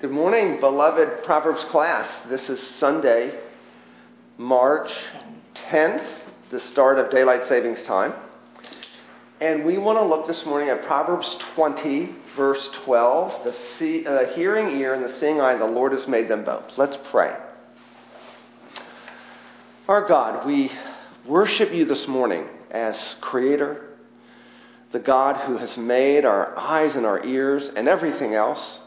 Good morning, beloved Proverbs class. This is Sunday, March 10th, the start of daylight savings time. And we want to look this morning at Proverbs 20, verse 12. The see, uh, hearing ear and the seeing eye, the Lord has made them both. Let's pray. Our God, we worship you this morning as Creator, the God who has made our eyes and our ears and everything else.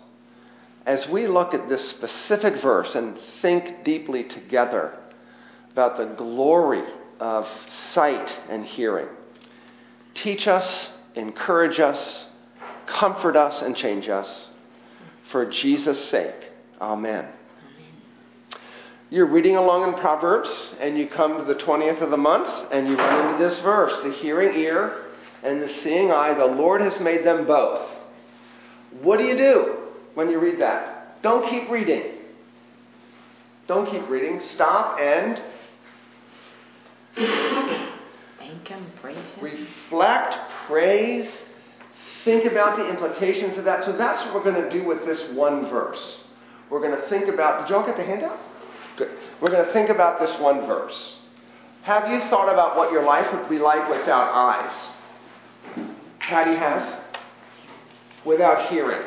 As we look at this specific verse and think deeply together about the glory of sight and hearing, teach us, encourage us, comfort us, and change us. For Jesus' sake. Amen. You're reading along in Proverbs, and you come to the 20th of the month, and you run into this verse the hearing ear and the seeing eye, the Lord has made them both. What do you do when you read that? Don't keep reading. Don't keep reading. Stop and Thank Him, praise Him. reflect, praise, think about the implications of that. So that's what we're going to do with this one verse. We're going to think about. Did y'all get the handout? Good. We're going to think about this one verse. Have you thought about what your life would be like without eyes? Patty has. Without hearing.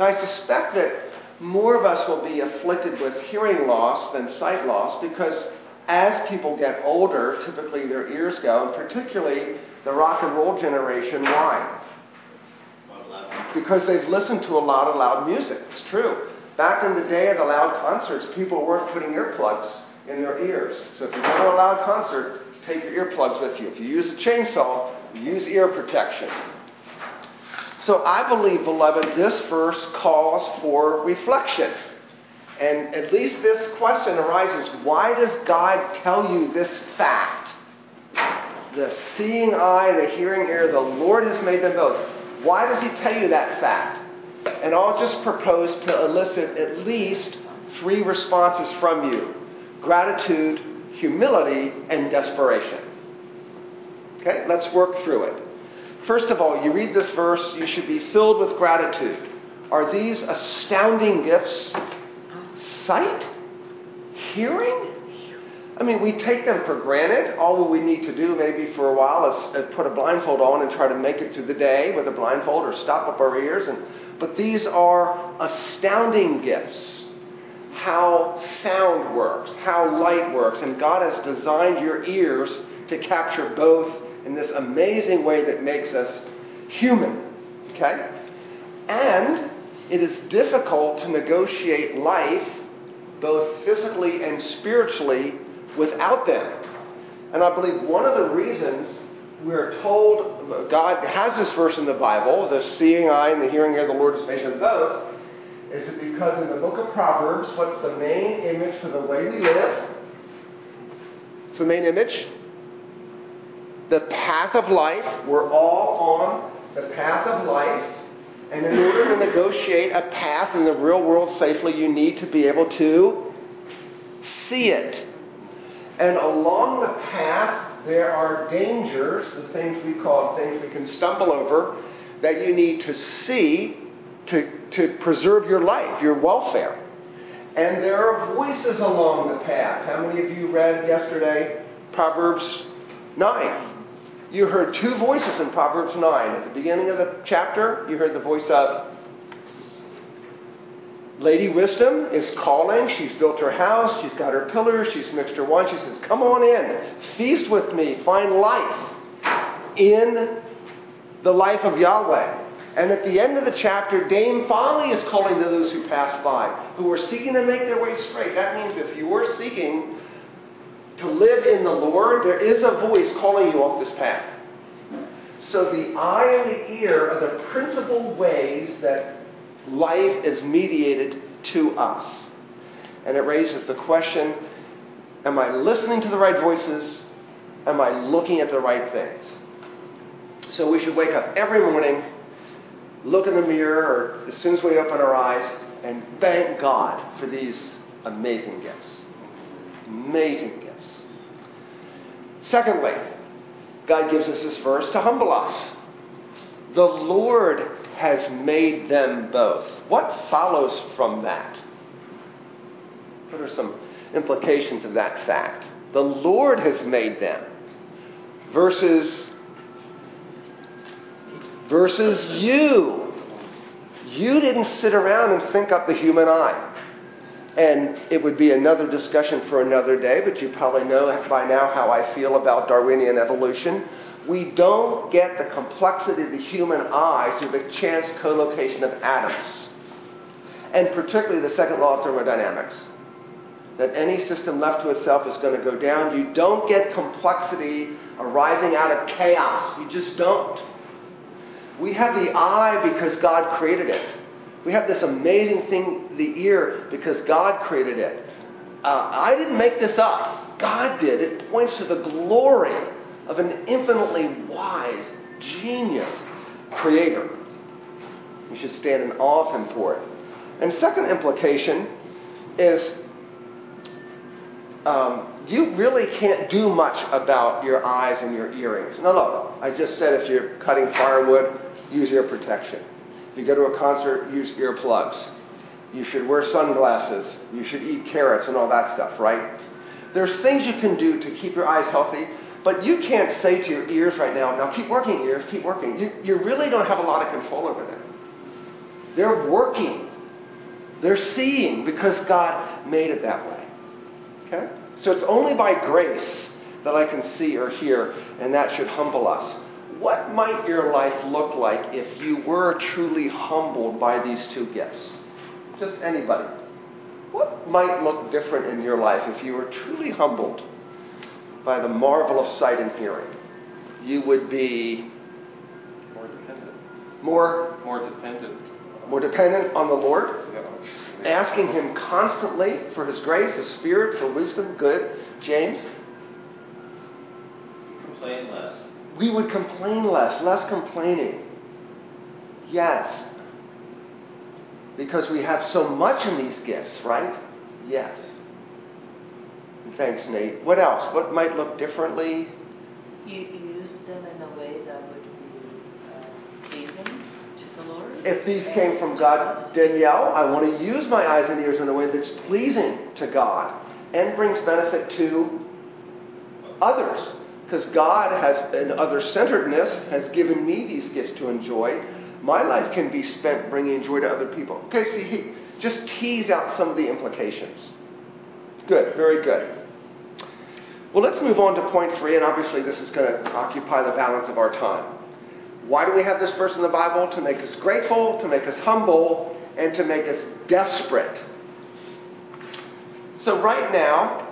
Now, I suspect that more of us will be afflicted with hearing loss than sight loss because as people get older, typically their ears go, and particularly the rock and roll generation. Why? Because they've listened to a lot of loud music. It's true. Back in the day of the loud concerts, people weren't putting earplugs in their ears. So if you go to a loud concert, take your earplugs with you. If you use a chainsaw, use ear protection. So I believe, beloved, this verse calls for reflection. And at least this question arises why does God tell you this fact? The seeing eye, the hearing ear, the Lord has made them both. Why does He tell you that fact? And I'll just propose to elicit at least three responses from you gratitude, humility, and desperation. Okay, let's work through it. First of all, you read this verse, you should be filled with gratitude. Are these astounding gifts? Sight? Hearing? I mean, we take them for granted. All we need to do, maybe for a while, is put a blindfold on and try to make it through the day with a blindfold or stop up our ears. And, but these are astounding gifts. How sound works, how light works. And God has designed your ears to capture both in this amazing way that makes us human. Okay? And it is difficult to negotiate life, both physically and spiritually, without them. And I believe one of the reasons we're told God has this verse in the Bible, the seeing eye and the hearing ear, the Lord has made them both, is it because in the book of Proverbs, what's the main image for the way we live? It's the main image. The path of life. We're all on the path of life. And in order to negotiate a path in the real world safely, you need to be able to see it. And along the path, there are dangers, the things we call things we can stumble over, that you need to see to, to preserve your life, your welfare. And there are voices along the path. How many of you read yesterday Proverbs 9? You heard two voices in Proverbs 9. At the beginning of the chapter, you heard the voice of Lady Wisdom is calling. She's built her house. She's got her pillars. She's mixed her wine. She says, Come on in. Feast with me. Find life in the life of Yahweh. And at the end of the chapter, Dame Folly is calling to those who pass by, who are seeking to make their way straight. That means if you are seeking to live in the Lord, there is a voice calling you off this path. So the eye and the ear are the principal ways that life is mediated to us. And it raises the question Am I listening to the right voices? Am I looking at the right things? So we should wake up every morning, look in the mirror, or as soon as we open our eyes, and thank God for these amazing gifts. Amazing gifts. Secondly, God gives us this verse to humble us. The Lord has made them both. What follows from that? What are some implications of that fact? The Lord has made them versus versus you. You didn't sit around and think up the human eye. And it would be another discussion for another day, but you probably know by now how I feel about Darwinian evolution. We don't get the complexity of the human eye through the chance collocation of atoms, and particularly the second law of thermodynamics that any system left to itself is going to go down. You don't get complexity arising out of chaos. You just don't. We have the eye because God created it. We have this amazing thing, the ear, because God created it. Uh, I didn't make this up. God did. It points to the glory of an infinitely wise, genius creator. You should stand in awe of him for it. And second implication is um, you really can't do much about your eyes and your earrings. No, no. I just said if you're cutting firewood, use ear protection. You go to a concert, use earplugs. You should wear sunglasses. You should eat carrots and all that stuff, right? There's things you can do to keep your eyes healthy, but you can't say to your ears right now, now keep working, ears, keep working. You, you really don't have a lot of control over them. They're working. They're seeing because God made it that way. Okay? So it's only by grace that I can see or hear, and that should humble us. What might your life look like if you were truly humbled by these two gifts? Just anybody. What might look different in your life if you were truly humbled by the marvel of sight and hearing? You would be more dependent. More more dependent. More dependent on the Lord? asking Him constantly for His grace, His Spirit, for wisdom, good. James? Complain less. We would complain less, less complaining. Yes. Because we have so much in these gifts, right? Yes. Thanks, Nate. What else? What might look differently? You use them in a way that would be uh, pleasing to the Lord. If these came from God, Danielle, I want to use my eyes and ears in a way that's pleasing to God and brings benefit to others. Because God has, an other centeredness, has given me these gifts to enjoy. My life can be spent bringing joy to other people. Okay, see, he, just tease out some of the implications. Good, very good. Well, let's move on to point three, and obviously this is going to occupy the balance of our time. Why do we have this verse in the Bible? To make us grateful, to make us humble, and to make us desperate. So, right now,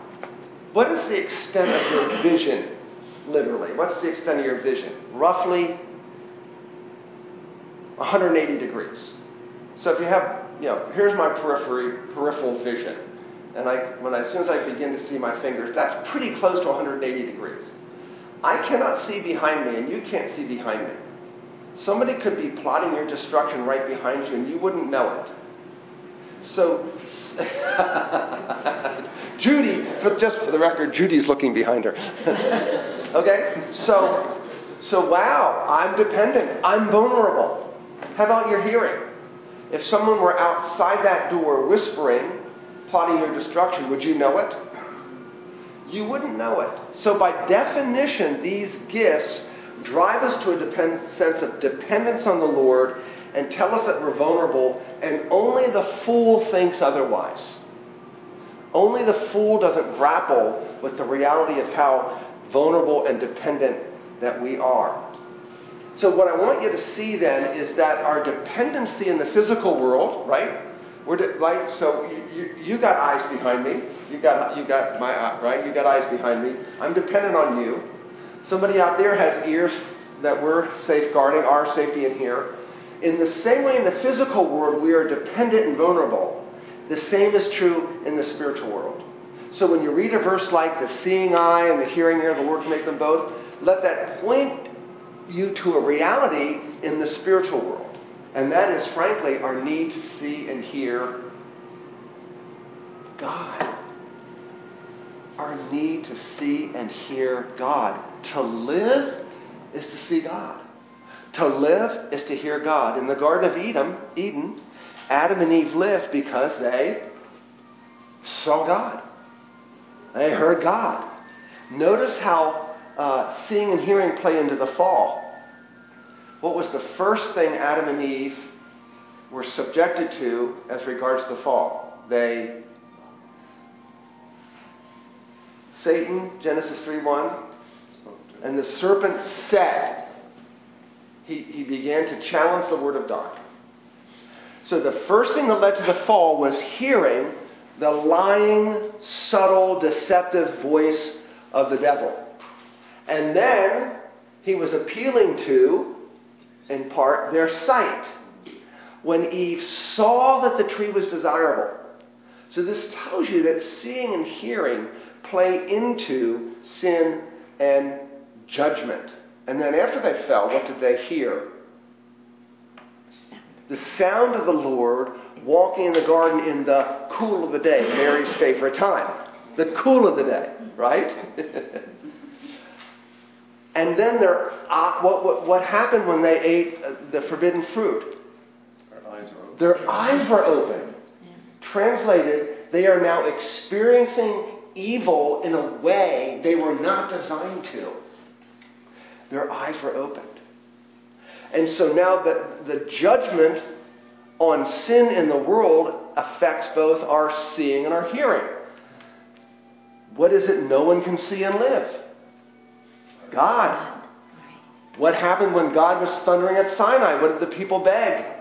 what is the extent of your vision, literally? What's the extent of your vision? Roughly 180 degrees. So, if you have, you know, here's my periphery, peripheral vision. And I, when I, as soon as I begin to see my fingers, that's pretty close to 180 degrees. I cannot see behind me, and you can't see behind me. Somebody could be plotting your destruction right behind you, and you wouldn't know it. So, Judy, for, just for the record, Judy's looking behind her. okay? So, so wow, I'm dependent. I'm vulnerable. How about your hearing? If someone were outside that door whispering, plotting your destruction, would you know it? You wouldn't know it. So, by definition, these gifts drive us to a depend- sense of dependence on the Lord and tell us that we're vulnerable, and only the fool thinks otherwise. Only the fool doesn't grapple with the reality of how vulnerable and dependent that we are. So, what I want you to see then is that our dependency in the physical world, right? We're de-. So you, you, you got eyes behind me. You got you got my eye, right. You got eyes behind me. I'm dependent on you. Somebody out there has ears that we're safeguarding our safety in here. In the same way, in the physical world, we are dependent and vulnerable. The same is true in the spiritual world. So when you read a verse like the seeing eye and the hearing ear, the Lord can make them both, let that point you to a reality in the spiritual world. And that is, frankly, our need to see and hear God. Our need to see and hear God. To live is to see God. To live is to hear God. In the Garden of Eden, Eden, Adam and Eve lived because they saw God. They heard God. Notice how uh, seeing and hearing play into the fall. What was the first thing Adam and Eve were subjected to as regards the fall? They Satan, Genesis 3 1, and the serpent said, he, he began to challenge the word of God. So the first thing that led to the fall was hearing the lying, subtle, deceptive voice of the devil. And then he was appealing to, in part, their sight. When Eve saw that the tree was desirable. So this tells you that seeing and hearing play into sin and judgment. And then after they fell, what did they hear? The sound of the Lord walking in the garden in the cool of the day, Mary's favorite time. The cool of the day, right? and then their, uh, what, what, what happened when they ate uh, the forbidden fruit? Our eyes are open. Their eyes were open. Translated, they are now experiencing evil in a way they were not designed to. Their eyes were opened. And so now the, the judgment on sin in the world affects both our seeing and our hearing. What is it no one can see and live? God. What happened when God was thundering at Sinai? What did the people beg?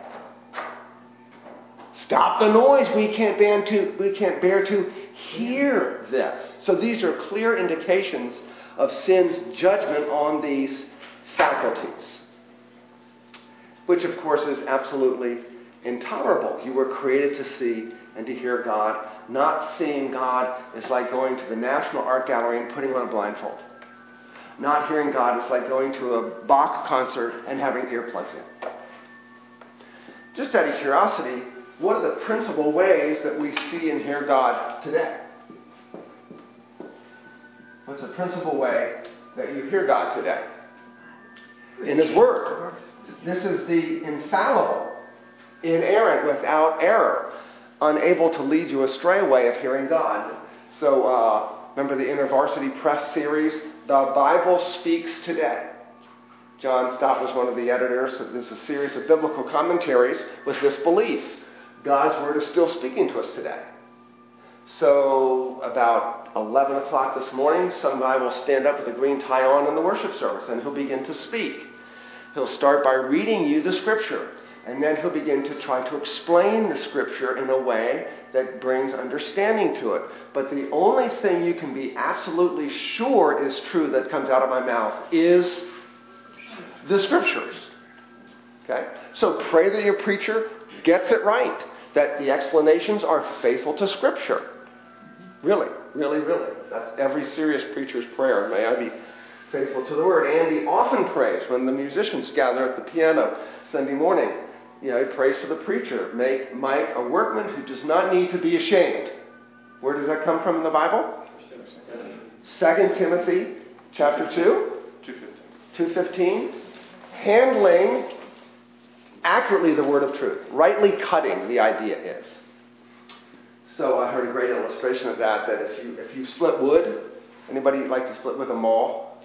Stop the noise. We can't bear to, we can't bear to hear this. So these are clear indications of sin's judgment on these faculties, which of course is absolutely intolerable. You were created to see and to hear God. Not seeing God is like going to the National Art Gallery and putting on a blindfold. Not hearing God is like going to a Bach concert and having earplugs in. Just out of curiosity, what are the principal ways that we see and hear God today? What's the principal way that you hear God today? In His Word. This is the infallible, inerrant, without error, unable to lead you astray way of hearing God. So, uh, remember the InterVarsity Press series, The Bible Speaks Today. John Stott was one of the editors. This is a series of biblical commentaries with this belief God's Word is still speaking to us today. So, about 11 o'clock this morning, some guy will stand up with a green tie on in the worship service and he'll begin to speak. He'll start by reading you the Scripture, and then he'll begin to try to explain the Scripture in a way that brings understanding to it. But the only thing you can be absolutely sure is true that comes out of my mouth is the Scriptures. Okay? So pray that your preacher gets it right, that the explanations are faithful to Scripture. Really, really, really. That's every serious preacher's prayer. May I be faithful to the Word. Andy often prays when the musicians gather at the piano Sunday morning. You know, he prays for the preacher. Make Mike a workman who does not need to be ashamed. Where does that come from in the Bible? 2 Timothy chapter 2, 215. Handling accurately the word of truth. Rightly cutting, the idea is. So I heard a great illustration of that, that if you, if you split wood, anybody like to split with a maul?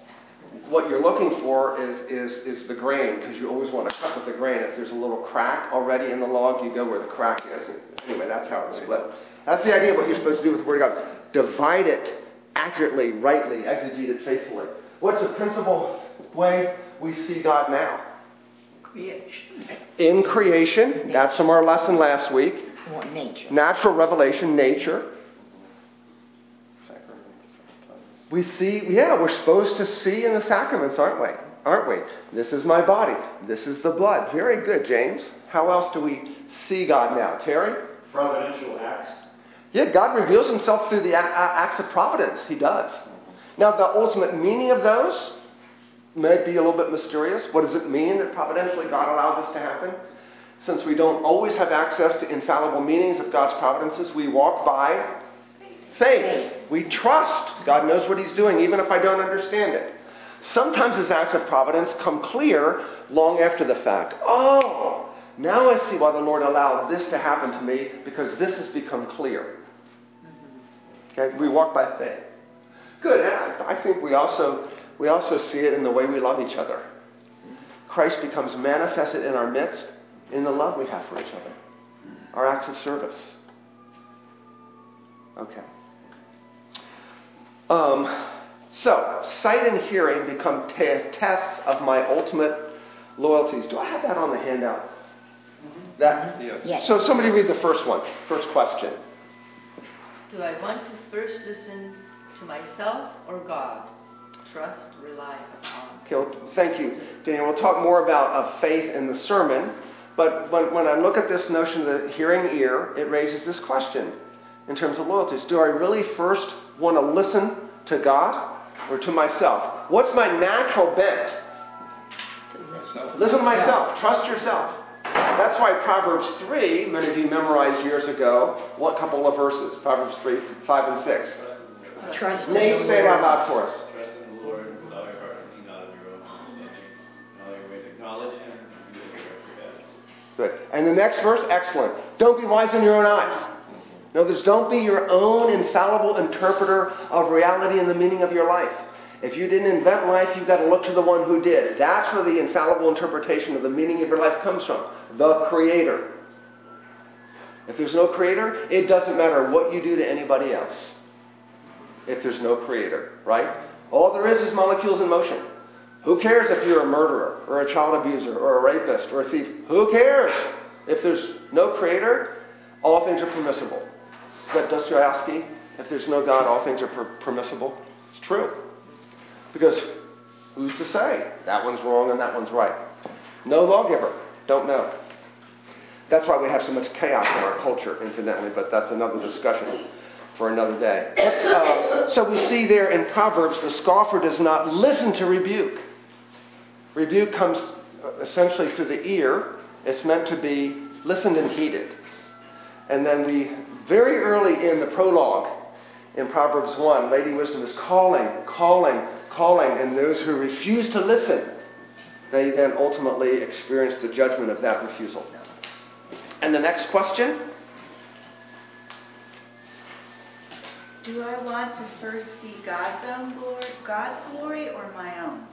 What you're looking for is, is, is the grain, because you always want to cut with the grain. If there's a little crack already in the log, you go where the crack is. Anyway, that's how it's split. That's the idea of what you're supposed to do with the Word of God. Divide it accurately, rightly, exegete it faithfully. What's the principal way we see God now? Creation. In creation, that's from our lesson last week. Or nature. Natural revelation, nature. We see, yeah, we're supposed to see in the sacraments, aren't we? Aren't we? This is my body. This is the blood. Very good, James. How else do we see God now? Terry? providential acts. Yeah, God reveals himself through the a- a- acts of providence. He does. Now, the ultimate meaning of those may be a little bit mysterious. What does it mean that providentially God allowed this to happen? Since we don't always have access to infallible meanings of God's providences, we walk by faith. We trust God knows what He's doing, even if I don't understand it. Sometimes his acts of providence come clear long after the fact. Oh, now I see why the Lord allowed this to happen to me because this has become clear. Okay, we walk by faith. Good. I think we also we also see it in the way we love each other. Christ becomes manifested in our midst in the love we have for each other, our acts of service. Okay. Um, so, sight and hearing become t- tests of my ultimate loyalties. Do I have that on the handout? That? Yes. Yes. So, somebody read the first one. First question. Do I want to first listen to myself or God? Trust, rely upon. Okay, well, thank you, Daniel. We'll talk more about uh, faith in the sermon. But when, when I look at this notion of the hearing ear, it raises this question in terms of loyalties. Do I really first want to listen to God or to myself? What's my natural bent? Myself. Listen to myself. Trust yourself. That's why Proverbs 3, many of you memorized years ago, what couple of verses? Proverbs 3, 5, and 6. Trust Nate, say it out loud for us. Good. And the next verse, excellent. Don't be wise in your own eyes. Words, don't be your own infallible interpreter of reality and the meaning of your life. If you didn't invent life, you've got to look to the one who did. That's where the infallible interpretation of the meaning of your life comes from the Creator. If there's no Creator, it doesn't matter what you do to anybody else. If there's no Creator, right? All there is is molecules in motion. Who cares if you're a murderer or a child abuser or a rapist or a thief? Who cares? If there's no Creator, all things are permissible. Is that Dostoevsky? If there's no God, all things are per- permissible. It's true. Because who's to say that one's wrong and that one's right? No lawgiver. Don't know. That's why we have so much chaos in our culture, incidentally, but that's another discussion for another day. Uh, so we see there in Proverbs the scoffer does not listen to rebuke. Rebuke comes uh, essentially through the ear. It's meant to be listened and heeded. And then we, very early in the prologue, in Proverbs 1, Lady Wisdom is calling, calling, calling, and those who refuse to listen, they then ultimately experience the judgment of that refusal. And the next question? Do I want to first see God's own glory, God's glory, or my own?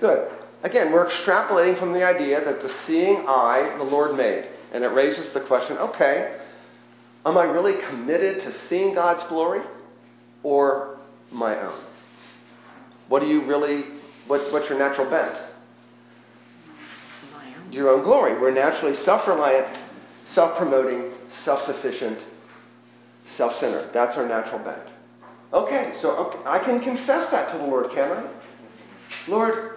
Good. Again, we're extrapolating from the idea that the seeing eye the Lord made. And it raises the question okay, am I really committed to seeing God's glory or my own? What do you really, what, what's your natural bent? Own. Your own glory. We're naturally self reliant, self promoting, self sufficient, self centered. That's our natural bent. Okay, so okay, I can confess that to the Lord, can I? Lord,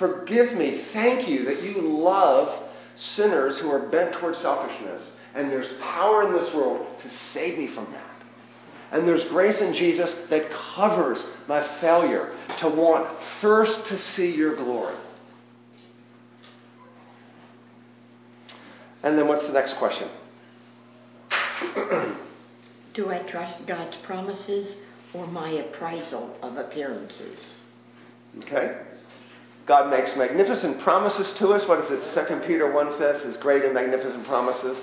forgive me. Thank you that you love sinners who are bent towards selfishness. And there's power in this world to save me from that. And there's grace in Jesus that covers my failure to want first to see your glory. And then what's the next question? Do I trust God's promises or my appraisal of appearances? Okay? God makes magnificent promises to us. What is it? 2 Peter 1 says, His great and magnificent promises.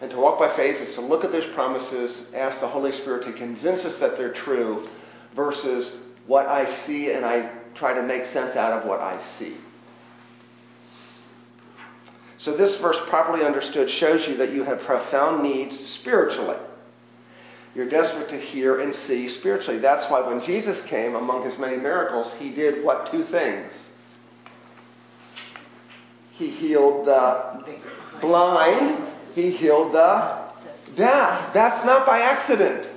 And to walk by faith is to look at those promises, ask the Holy Spirit to convince us that they're true, versus what I see and I try to make sense out of what I see. So, this verse, properly understood, shows you that you have profound needs spiritually. You're desperate to hear and see spiritually. That's why when Jesus came, among his many miracles, he did what? Two things. He healed the blind, he healed the deaf. That's not by accident.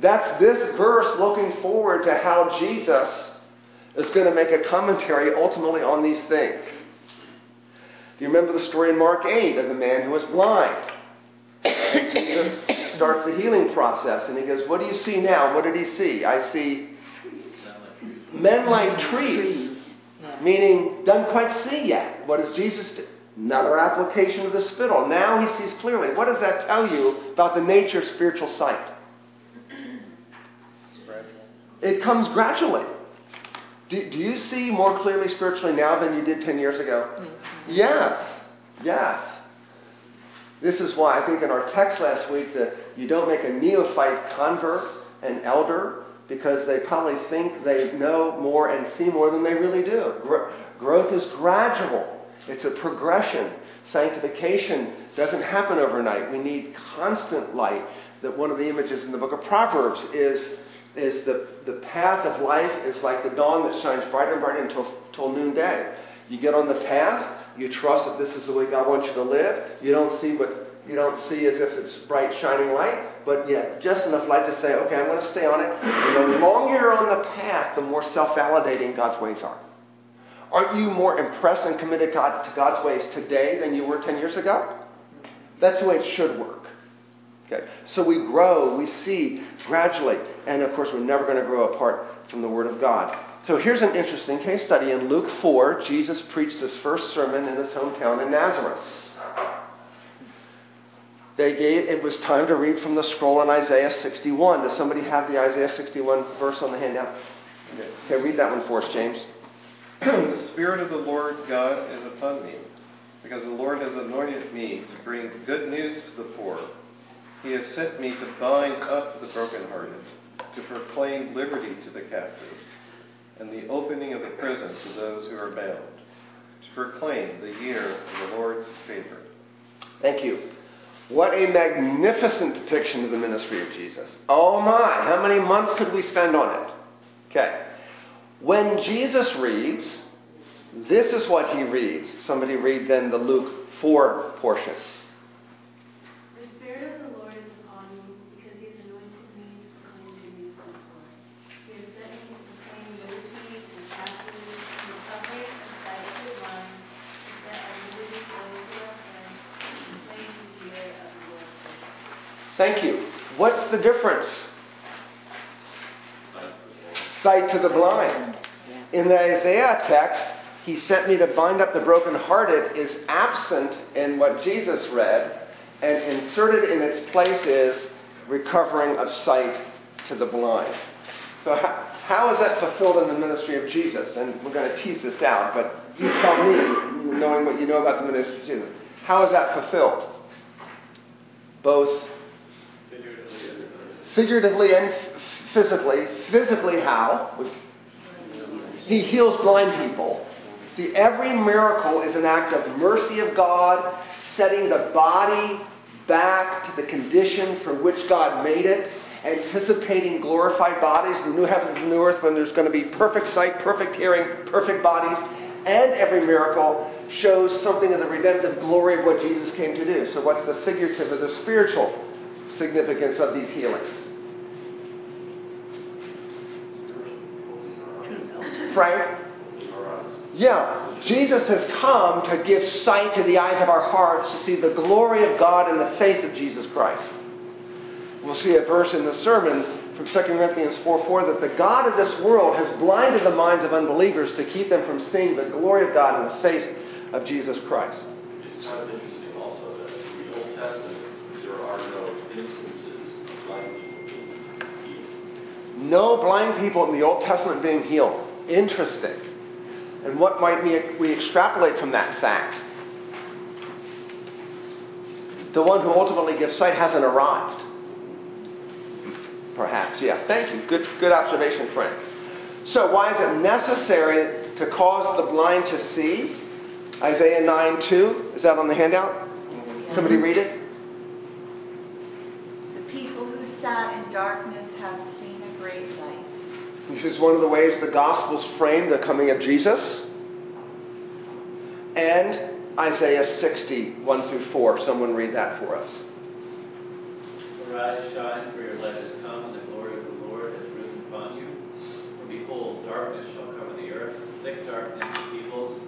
That's this verse looking forward to how Jesus is going to make a commentary ultimately on these things. Do you remember the story in Mark 8 of the man who was blind? Jesus starts the healing process and he goes, What do you see now? What did he see? I see men like trees. Meaning doesn't quite see yet. What does Jesus do? Another application of the spittle. Now he sees clearly. What does that tell you about the nature of spiritual sight? It comes gradually. Do, do you see more clearly spiritually now than you did 10 years ago? Mm-hmm. Yes. Yes. This is why I think in our text last week that you don't make a neophyte convert an elder because they probably think they know more and see more than they really do. Gro- growth is gradual. It's a progression. Sanctification doesn't happen overnight. We need constant light. That one of the images in the book of Proverbs is, is the, the path of life is like the dawn that shines brighter and brighter until, until noonday. You get on the path, you trust that this is the way God wants you to live. You don't see what you don't see as if it's bright shining light, but yet just enough light to say, okay, I'm going to stay on it. And the longer you're on the path, the more self-validating God's ways are. Aren't you more impressed and committed God, to God's ways today than you were 10 years ago? That's the way it should work. Okay. So we grow, we see gradually, and of course we're never going to grow apart from the Word of God. So here's an interesting case study. In Luke 4, Jesus preached his first sermon in his hometown in Nazareth. They gave, it was time to read from the scroll in Isaiah 61. Does somebody have the Isaiah 61 verse on the handout? Yes. Okay, read that one for us, James. the Spirit of the Lord God is upon me, because the Lord has anointed me to bring good news to the poor. He has sent me to bind up the brokenhearted, to proclaim liberty to the captives, and the opening of the prison to those who are bound, to proclaim the year of the Lord's favor. Thank you. What a magnificent depiction of the ministry of Jesus. Oh my, how many months could we spend on it? Okay. When Jesus reads, this is what he reads. Somebody read then the Luke 4 portion. Thank you. What's the difference? Sight to the blind. In the Isaiah text, he sent me to bind up the brokenhearted is absent in what Jesus read, and inserted in its place is recovering of sight to the blind. So, how, how is that fulfilled in the ministry of Jesus? And we're going to tease this out, but you tell me, knowing what you know about the ministry of Jesus, how is that fulfilled? Both figuratively and physically. Physically, how? He heals blind people. See, every miracle is an act of mercy of God, setting the body back to the condition for which God made it, anticipating glorified bodies, the new heavens and new earth, when there's going to be perfect sight, perfect hearing, perfect bodies. And every miracle shows something of the redemptive glory of what Jesus came to do. So, what's the figurative or the spiritual significance of these healings? Frank? Yeah, Jesus has come to give sight to the eyes of our hearts to see the glory of God in the face of Jesus Christ. We'll see a verse in the sermon from 2 Corinthians 4 4 that the God of this world has blinded the minds of unbelievers to keep them from seeing the glory of God in the face of Jesus Christ. It's kind of interesting also that in the Old Testament there are no instances of blind people being healed. No blind people in the Old Testament being healed. Interesting. And what might we, we extrapolate from that fact? The one who ultimately gives sight hasn't arrived. Perhaps, yeah. Thank you. Good, good observation, Frank. So, why is it necessary to cause the blind to see? Isaiah 9 2. Is that on the handout? Somebody read it? The people who sat in darkness have seen a great light. This is one of the ways the Gospels frame the coming of Jesus. And Isaiah 60, 1 through 4. Someone read that for us. Arise, shine, for your light has come, and the glory of the Lord has risen upon you. For behold, darkness shall cover the earth, thick darkness the peoples.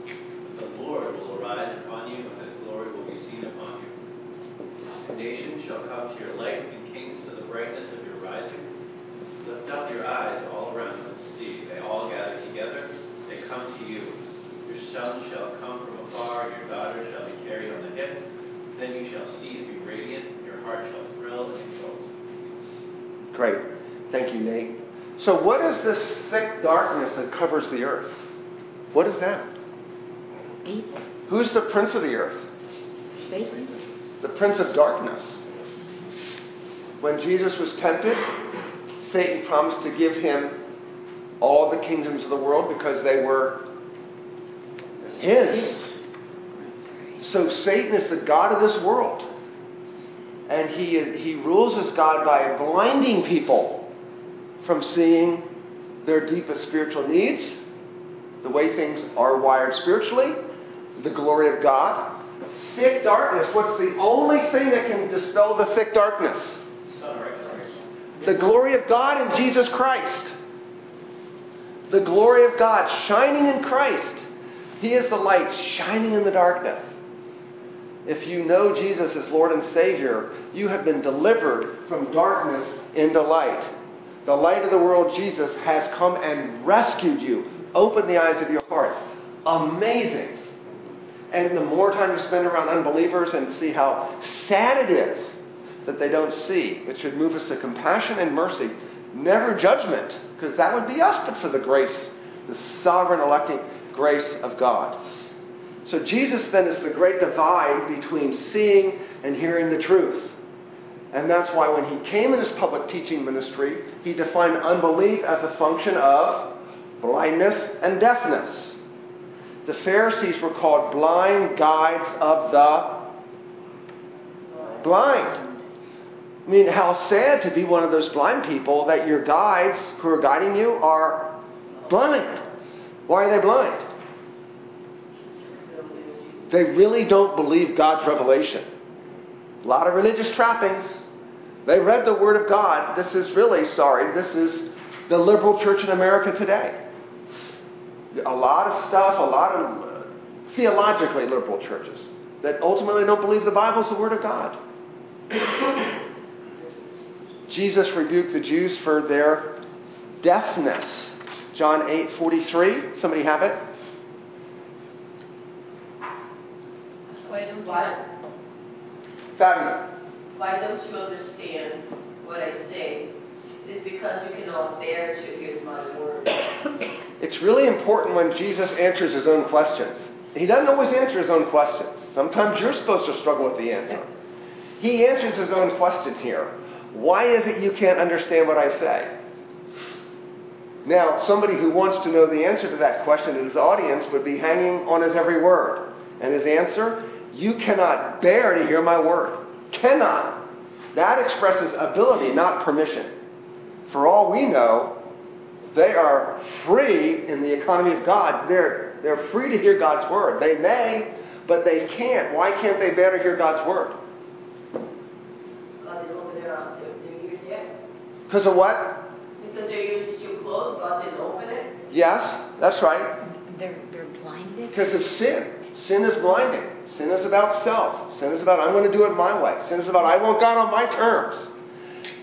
But the Lord will arise upon you, and his glory will be seen upon you. Nations shall come to your light, and kings to the brightness of your rising. Lift up your eyes all around and see. They all gather together. They come to you. Your son shall come from afar, your daughter shall be carried on the hip. Then you shall see and be radiant, your heart shall thrill and exult. Great. Thank you, Nate. So, what is this thick darkness that covers the earth? What is that? Evil. Who's the prince of the earth? Satan. The prince of darkness. When Jesus was tempted, Satan promised to give him all the kingdoms of the world because they were his. So Satan is the God of this world. And he, he rules as God by blinding people from seeing their deepest spiritual needs, the way things are wired spiritually, the glory of God. Thick darkness, what's the only thing that can dispel the thick darkness? The glory of God in Jesus Christ. The glory of God shining in Christ. He is the light shining in the darkness. If you know Jesus as Lord and Savior, you have been delivered from darkness into light. The light of the world, Jesus, has come and rescued you. Open the eyes of your heart. Amazing. And the more time you spend around unbelievers and see how sad it is that they don't see, it should move us to compassion and mercy, never judgment, because that would be us, but for the grace, the sovereign electing grace of God. So Jesus then is the great divide between seeing and hearing the truth. And that's why when he came in his public teaching ministry, he defined unbelief as a function of blindness and deafness. The Pharisees were called blind guides of the blind. I mean, how sad to be one of those blind people that your guides who are guiding you are blind. Why are they blind? They really don't believe God's revelation. A lot of religious trappings. They read the Word of God. This is really, sorry, this is the liberal church in America today. A lot of stuff, a lot of theologically liberal churches that ultimately don't believe the Bible is the Word of God. Jesus rebuked the Jews for their deafness. John 8 43. Somebody have it? Why don't Why, you, Fatima. why don't you understand what I say? It is because you cannot bear to hear my word. It's really important when Jesus answers his own questions. He doesn't always answer his own questions. Sometimes you're supposed to struggle with the answer. He answers his own question here. Why is it you can't understand what I say? Now, somebody who wants to know the answer to that question in his audience would be hanging on his every word. And his answer, you cannot bear to hear my word. Cannot. That expresses ability, not permission. For all we know, they are free in the economy of God. They're, they're free to hear God's word. They may, but they can't. Why can't they bear to hear God's word? God didn't open their, their, their yet. Because of what? Because their ears still closed, God didn't open it. Yes, that's right. They're, they're blinded. Because of sin. Sin is blinding. Sin is about self. Sin is about, I'm going to do it my way. Sin is about, I want God on my terms.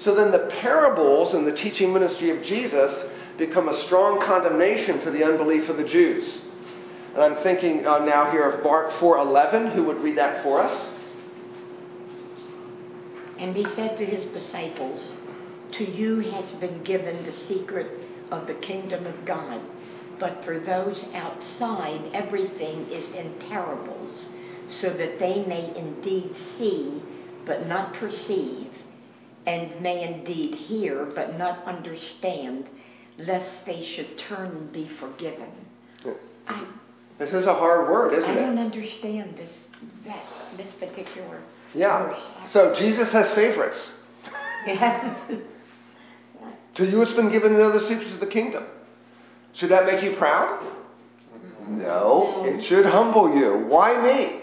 So then the parables and the teaching ministry of Jesus become a strong condemnation for the unbelief of the Jews. And I'm thinking uh, now here of Mark 4:11, who would read that for us? And he said to his disciples, To you has been given the secret of the kingdom of God, but for those outside, everything is in parables, so that they may indeed see, but not perceive, and may indeed hear, but not understand, lest they should turn and be forgiven. I, This is a hard word, isn't it? I don't understand this that this particular Yeah. verse. So Jesus has favorites. Yeah. To you it's been given the secrets of the kingdom. Should that make you proud? No, it should humble you. Why me?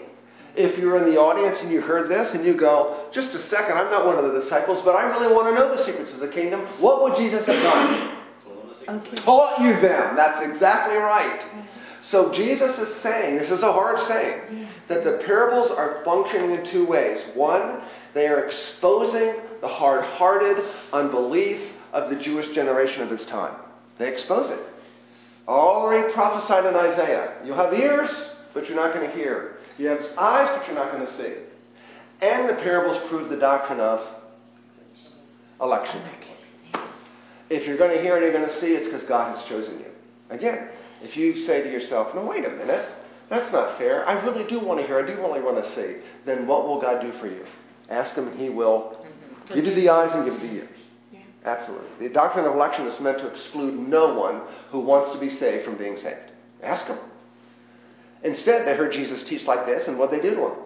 If you're in the audience and you heard this and you go, just a second, I'm not one of the disciples, but I really want to know the secrets of the kingdom, what would Jesus have done? Okay. Taught you them. That's exactly right. So Jesus is saying, this is a hard saying, that the parables are functioning in two ways. One, they are exposing the hard hearted unbelief of the Jewish generation of his time. They expose it. Already prophesied in Isaiah. You'll have ears, but you're not going to hear. You have eyes, but you're not going to see. And the parables prove the doctrine of election. If you're going to hear and you're going to see, it's because God has chosen you. Again, if you say to yourself, no, wait a minute, that's not fair. I really do want to hear. I do really want to see. Then what will God do for you? Ask Him, and He will mm-hmm. give you the eyes and give you the ears. Absolutely. The doctrine of election is meant to exclude no one who wants to be saved from being saved. Ask them. Instead, they heard Jesus teach like this, and what they do to him?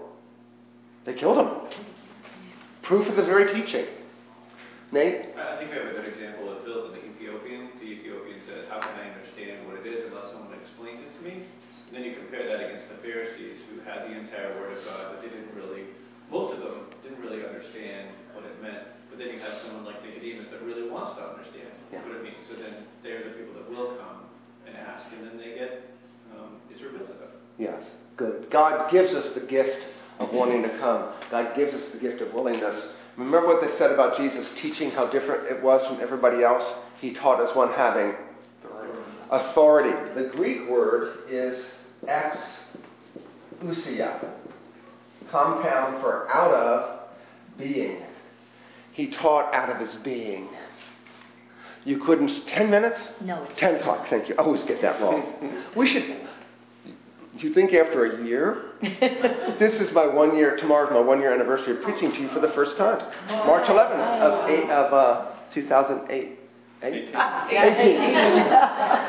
They killed him. Proof of the very teaching. Nate? I think we have a good example of Philip and the Ethiopian. The Ethiopian said, How can I understand what it is unless someone explains it to me? And then you compare that against the Pharisees who had the entire Word of God, but they didn't really, most of them didn't really understand. But then you have someone like Nicodemus that really wants to understand Yeah. what it means. So then they're the people that will come and ask, and then they get, um, it's revealed to them. Yes. Good. God gives us the gift of wanting to come. God gives us the gift of willingness. Remember what they said about Jesus teaching how different it was from everybody else? He taught as one having authority. The Greek word is ex ousia, compound for out of being. He taught out of his being. You couldn't, 10 minutes? No, 10 o'clock, thank you. I always get that wrong. we should, you think after a year? this is my one year, tomorrow's my one year anniversary of preaching to you for the first time. March 11th of, eight, of uh, 2008. Eight? 18.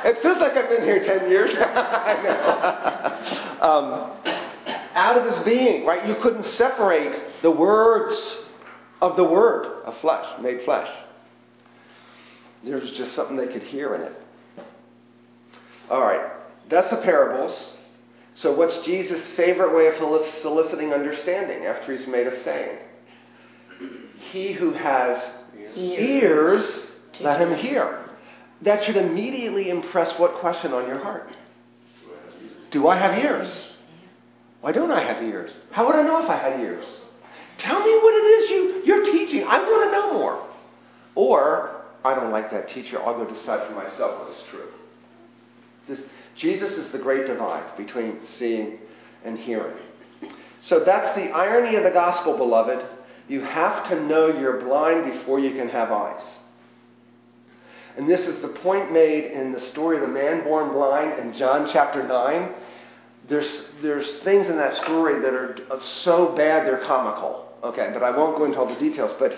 it feels like I've been here 10 years. I know. um, out of his being, right? You couldn't separate the words of the Word of flesh, made flesh. There was just something they could hear in it. All right, that's the parables. So, what's Jesus' favorite way of soliciting understanding after he's made a saying? He who has ears, let him hear. That should immediately impress what question on your heart? Do I have ears? Why don't I have ears? How would I know if I had ears? Tell me what it is you, you're teaching. I want to know more. Or, I don't like that teacher. I'll go decide for myself what is true. This, Jesus is the great divide between seeing and hearing. So that's the irony of the gospel, beloved. You have to know you're blind before you can have eyes. And this is the point made in the story of the man born blind in John chapter 9. There's, there's things in that story that are so bad they're comical. Okay, but I won't go into all the details, but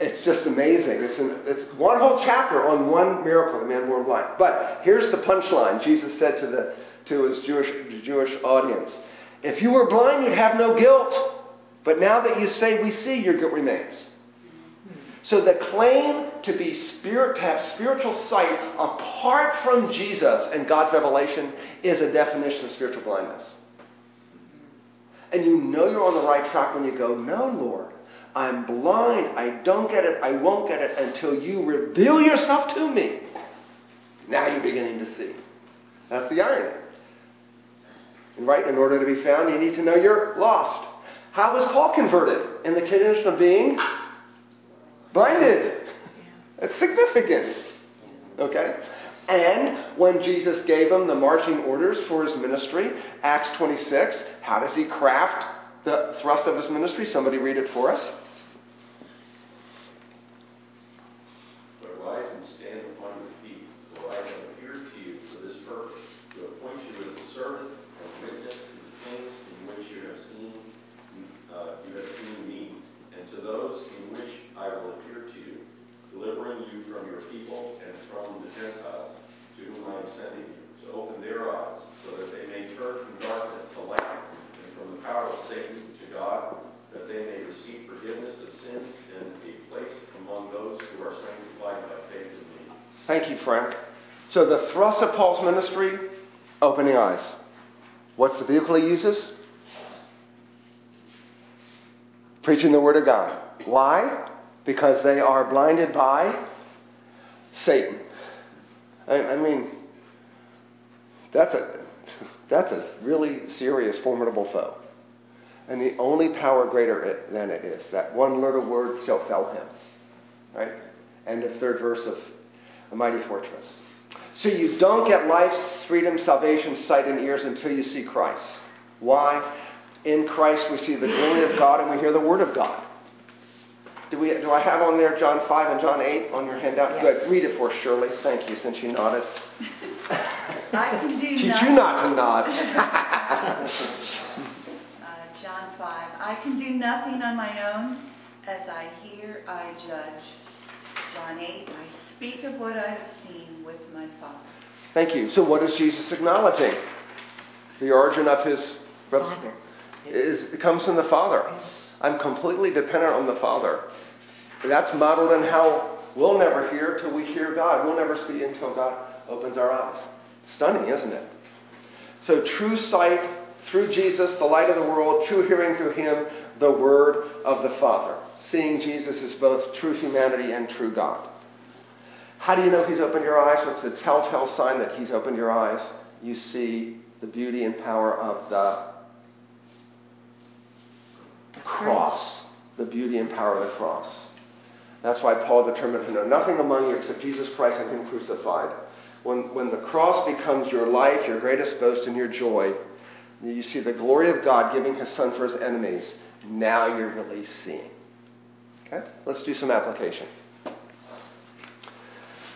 it's just amazing. It's, an, it's one whole chapter on one miracle, the man born blind. But here's the punchline Jesus said to, the, to his Jewish, Jewish audience If you were blind, you'd have no guilt. But now that you say we see, your guilt remains. So the claim to be spirit, to have spiritual sight apart from Jesus and God's revelation is a definition of spiritual blindness. And you know you're on the right track when you go, No, Lord, I'm blind. I don't get it. I won't get it until you reveal yourself to me. Now you're beginning to see. That's the irony. Right? In order to be found, you need to know you're lost. How was Paul converted? In the condition of being blinded. It's significant. Okay? And when Jesus gave him the marching orders for his ministry, Acts 26, how does he craft the thrust of his ministry? Somebody read it for us. But arise and stand upon your feet, for I have appeared to you for this purpose, to appoint you as a servant and witness to the things in which you have seen uh, you have seen me, and to those in which I will appear to you, delivering you from your people and from the Gentiles, to whom I am sending you, to open their eyes, so that they may turn from darkness to light, and from the power of Satan to God, that they may receive forgiveness of sins and a place among those who are sanctified by faith in me. Thank you, Frank. So the thrust of Paul's ministry, opening eyes. What's the vehicle he uses? Preaching the Word of God. Why? Because they are blinded by Satan. I, I mean, that's a, that's a really serious, formidable foe. And the only power greater it, than it is, that one little word shall fell him. Right? End of third verse of the mighty fortress. So you don't get life's freedom, salvation, sight, and ears until you see Christ. Why? In Christ we see the glory of God and we hear the word of God. Do we, do I have on there John 5 and John 8 on your handout? Yes. Good. Read it for Shirley. Thank you, since you nodded. I can do Teach nothing. you not to nod. Uh, John 5. I can do nothing on my own. As I hear, I judge. John 8. I speak of what I have seen with my Father. Thank you. So what is Jesus acknowledging? The origin of his Father. is it comes from the Father. I'm completely dependent on the Father. That's modeled in how we'll never hear till we hear God. We'll never see until God opens our eyes. Stunning, isn't it? So true sight through Jesus, the light of the world, true hearing through him, the word of the Father. Seeing Jesus as both true humanity and true God. How do you know he's opened your eyes? What's the telltale sign that he's opened your eyes? You see the beauty and power of the cross. The beauty and power of the cross. That's why Paul determined to know nothing among you except Jesus Christ and Him crucified. When, when the cross becomes your life, your greatest boast, and your joy, you see the glory of God giving His Son for His enemies. Now you're really seeing. Okay? Let's do some application.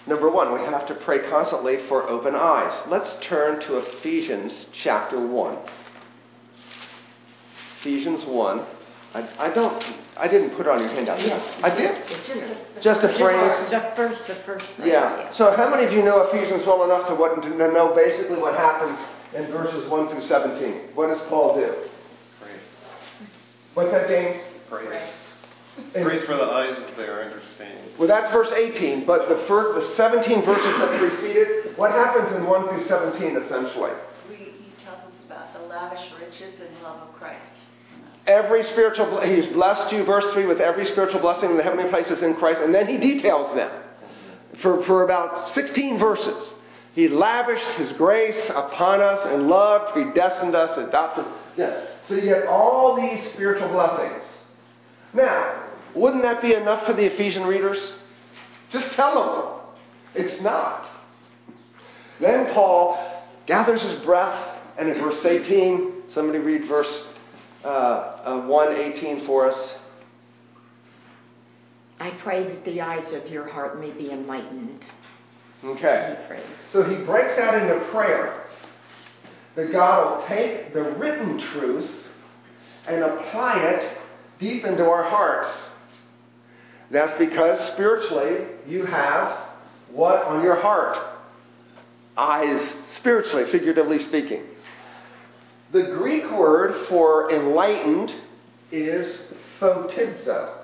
Number one, we have to pray constantly for open eyes. Let's turn to Ephesians chapter 1. Ephesians 1. I, I don't, I didn't put it on your handout. Yes. I did. It's just a, Just a phrase. the first, the first phrase. Yeah. So how many of you know Ephesians well enough to, what, to know basically what happens in verses 1 through 17? What does Paul do? Praise. What's that, James? Praise. And- Praise for the eyes of their understanding. Well, that's verse 18, but the, first, the 17 verses that preceded, what happens in 1 through 17 essentially? We, he tells us about the lavish riches and love of Christ. Every spiritual, he's blessed you, verse 3, with every spiritual blessing in the heavenly places in Christ, and then he details them for, for about 16 verses. He lavished his grace upon us and love, predestined us, adopted. Yeah. So you get all these spiritual blessings. Now, wouldn't that be enough for the Ephesian readers? Just tell them. It's not. Then Paul gathers his breath, and in verse 18, somebody read verse uh, uh, 118 for us. I pray that the eyes of your heart may be enlightened. Okay. He. So he breaks out into prayer that God will take the written truth and apply it deep into our hearts. That's because spiritually you have what on your heart? Eyes, spiritually, figuratively speaking. The Greek word for enlightened is photizo.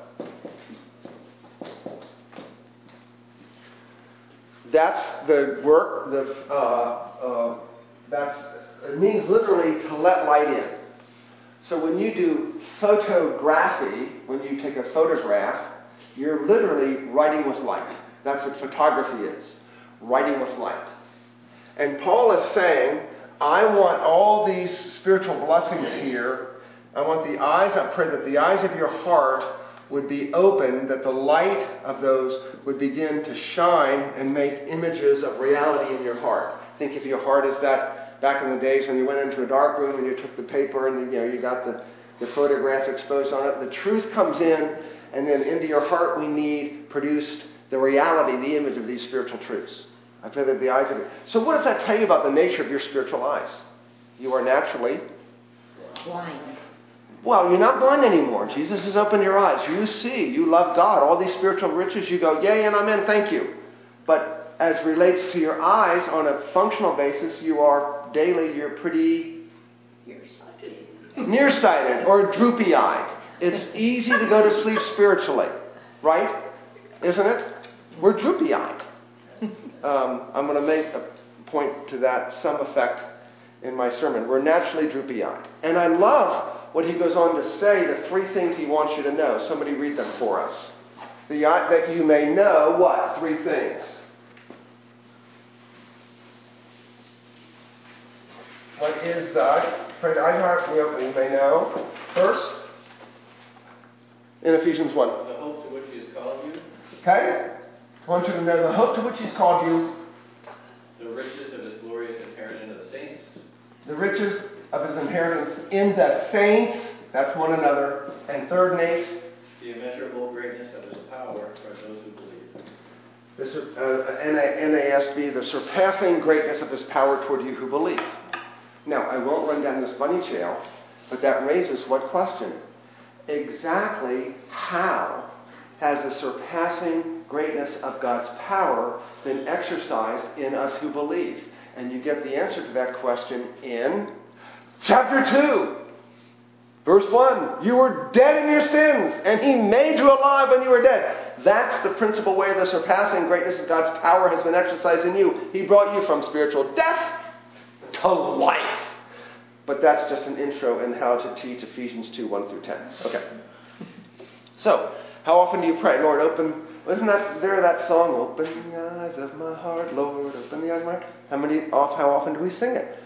That's the work, the, uh, uh, that's, it means literally to let light in. So when you do photography, when you take a photograph, you're literally writing with light. That's what photography is writing with light. And Paul is saying, I want all these spiritual blessings here. I want the eyes, I pray that the eyes of your heart would be open, that the light of those would begin to shine and make images of reality in your heart. Think if your heart is that back in the days when you went into a dark room and you took the paper and you know you got the, the photograph exposed on it. The truth comes in, and then into your heart we need produced the reality, the image of these spiritual truths. I pray that the eyes of it. So what does that tell you about the nature of your spiritual eyes? You are naturally Blind. well, you're not blind anymore. Jesus has opened your eyes. You see, you love God. All these spiritual riches, you go, yay and amen, thank you. But as relates to your eyes on a functional basis, you are daily, you're pretty nearsighted or droopy eyed. It's easy to go to sleep spiritually, right? Isn't it? We're droopy eyed. Um, I'm going to make a point to that some effect in my sermon. We're naturally droopy eyed. And I love what he goes on to say the three things he wants you to know. Somebody read them for us. The, that you may know what? Three things. What is the eye and heart you may know. First, in Ephesians 1. The hope to which he has called you, Okay? I want you to know the hope to which he's called you, the riches of his glorious inheritance of the saints, the riches of his inheritance in the saints, that's one another. And third, Nate, the immeasurable greatness of his power for those who believe. The, uh, NASB, the surpassing greatness of his power toward you who believe. Now, I won't run down this bunny trail, but that raises what question? Exactly how has the surpassing greatness of God's power been exercised in us who believe? And you get the answer to that question in chapter 2. Verse 1 You were dead in your sins, and He made you alive when you were dead. That's the principal way the surpassing greatness of God's power has been exercised in you. He brought you from spiritual death to life. But that's just an intro in how to teach Ephesians 2 1 through 10. Okay. So, how often do you pray? Lord, open. Isn't that there that song? Open the eyes of my heart, Lord, open the eyes of my heart. How many? Off? How often do we sing it?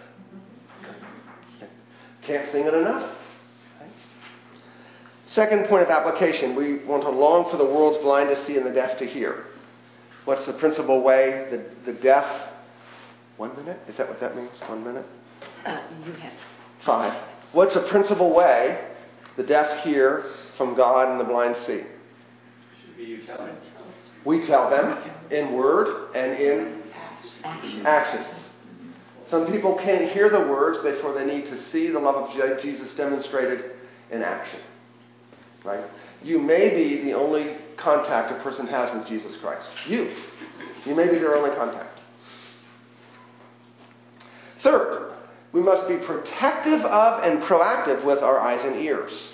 Can't sing it enough. Second point of application, we want to long for the world's blind to see and the deaf to hear. What's the principal way? The, the deaf. One minute? Is that what that means? One minute? Uh, you have. Five. What's the principal way the deaf hear from God and the blind see? Should be you telling. We tell them in word and in actions. Some people can't hear the words, therefore they need to see the love of Jesus demonstrated in action. Right? You may be the only contact a person has with Jesus Christ. You. You may be their only contact. Third, we must be protective of and proactive with our eyes and ears.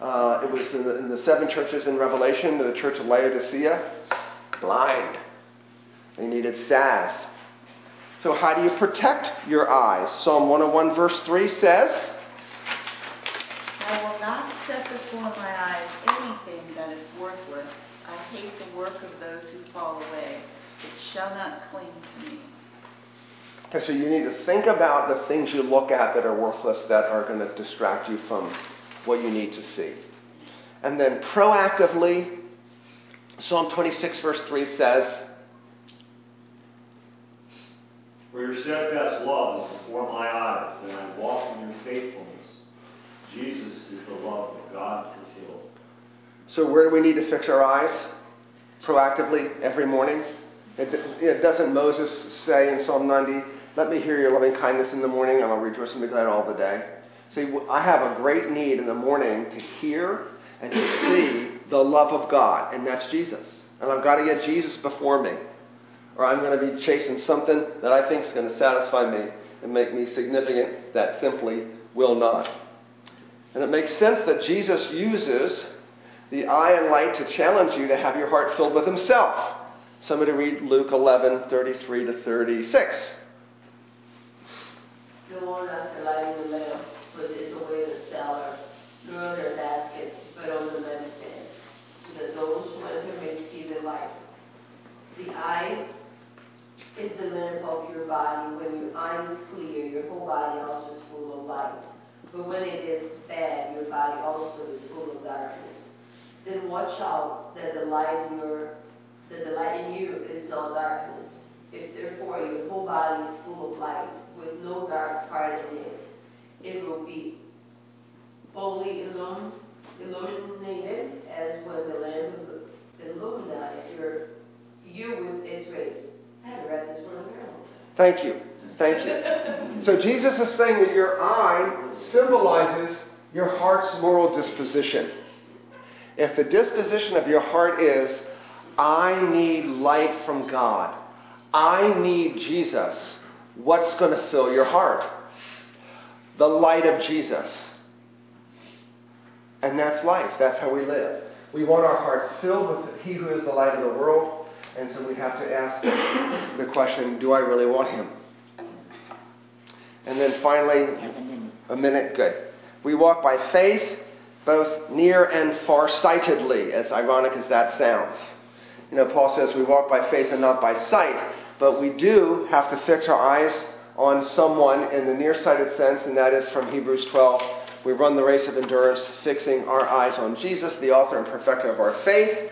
Uh, it was in the, in the, seven churches in Revelation, the church of Laodicea, blind. They needed salve. So, how do you protect your eyes? Psalm 101, verse 3 says, I will not set before my eyes anything that is worthless. I hate the work of those who fall away. It shall not cling to me. Okay, so you need to think about the things you look at that are worthless that are going to distract you from what you need to see. And then proactively, Psalm 26, verse 3 says, For your steadfast love is before my eyes, and I walk in your faithfulness. Jesus is the love of God fulfilled. So, where do we need to fix our eyes? Proactively, every morning. It, it doesn't Moses say in Psalm 90, Let me hear your loving kindness in the morning, and I'll rejoice and be glad all the day. See, I have a great need in the morning to hear and to see the love of God, and that's Jesus. And I've got to get Jesus before me, or I'm going to be chasing something that I think is going to satisfy me and make me significant that simply will not. And it makes sense that Jesus uses the eye and light to challenge you to have your heart filled with Himself. Somebody read Luke 11, 33 to 36. No one after lighting the lamp puts it away in the cellar, nor in their basket, but on the lampstand, so that those who enter may see the light. The eye is the lamp of your body. When your eye is clear, your whole body also is full of light. But when it is bad, your body also is full of darkness. Then watch out that the light in your that the light in you is not darkness. If therefore your whole body is full of light, with no dark part in it, it will be fully illum- illuminated as when the lamp illuminates your you with its rays. I had read this one Thank you. Thank you. So Jesus is saying that your eye symbolizes your heart's moral disposition. If the disposition of your heart is, I need light from God, I need Jesus, what's going to fill your heart? The light of Jesus. And that's life. That's how we live. We want our hearts filled with He who is the light of the world. And so we have to ask the question do I really want Him? And then finally, a minute, good. We walk by faith, both near and far-sightedly, as ironic as that sounds. You know, Paul says we walk by faith and not by sight, but we do have to fix our eyes on someone in the nearsighted sense, and that is from Hebrews 12. We run the race of endurance, fixing our eyes on Jesus, the author and perfecter of our faith.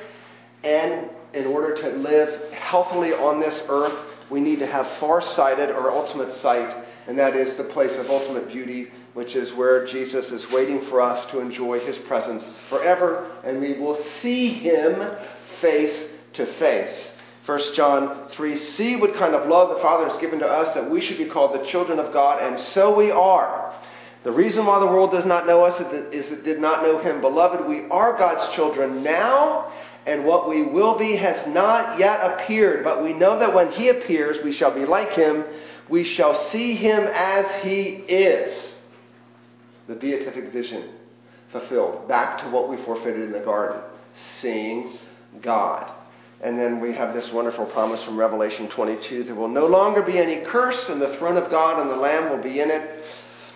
And in order to live healthily on this earth, we need to have far-sighted or ultimate sight and that is the place of ultimate beauty, which is where Jesus is waiting for us to enjoy his presence forever, and we will see him face to face. 1 John 3 See what kind of love the Father has given to us that we should be called the children of God, and so we are. The reason why the world does not know us is it did not know Him. Beloved, we are God's children now, and what we will be has not yet appeared. But we know that when He appears, we shall be like Him. We shall see Him as He is. The beatific vision fulfilled. Back to what we forfeited in the garden seeing God. And then we have this wonderful promise from Revelation 22 there will no longer be any curse, and the throne of God and the Lamb will be in it,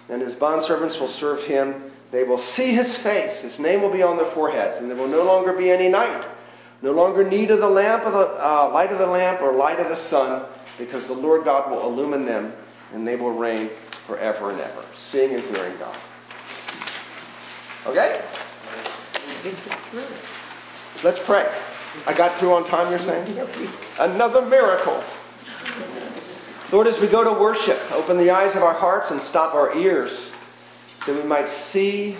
and his bondservants will serve him. They will see his face, his name will be on their foreheads, and there will no longer be any night, no longer need of the lamp of the uh, light of the lamp or light of the sun, because the Lord God will illumine them, and they will reign forever and ever, seeing and hearing God. Okay? Let's pray. I got through on time, you're saying? Another miracle. Lord, as we go to worship, open the eyes of our hearts and stop our ears that we might see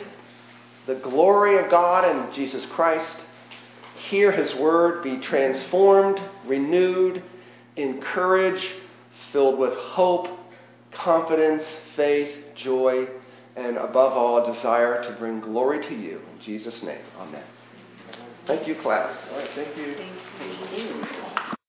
the glory of God and Jesus Christ, hear His word, be transformed, renewed, encouraged, filled with hope, confidence, faith, joy, and above all, desire to bring glory to you. In Jesus' name, amen. Thank you, class. All right, thank you. Thank you.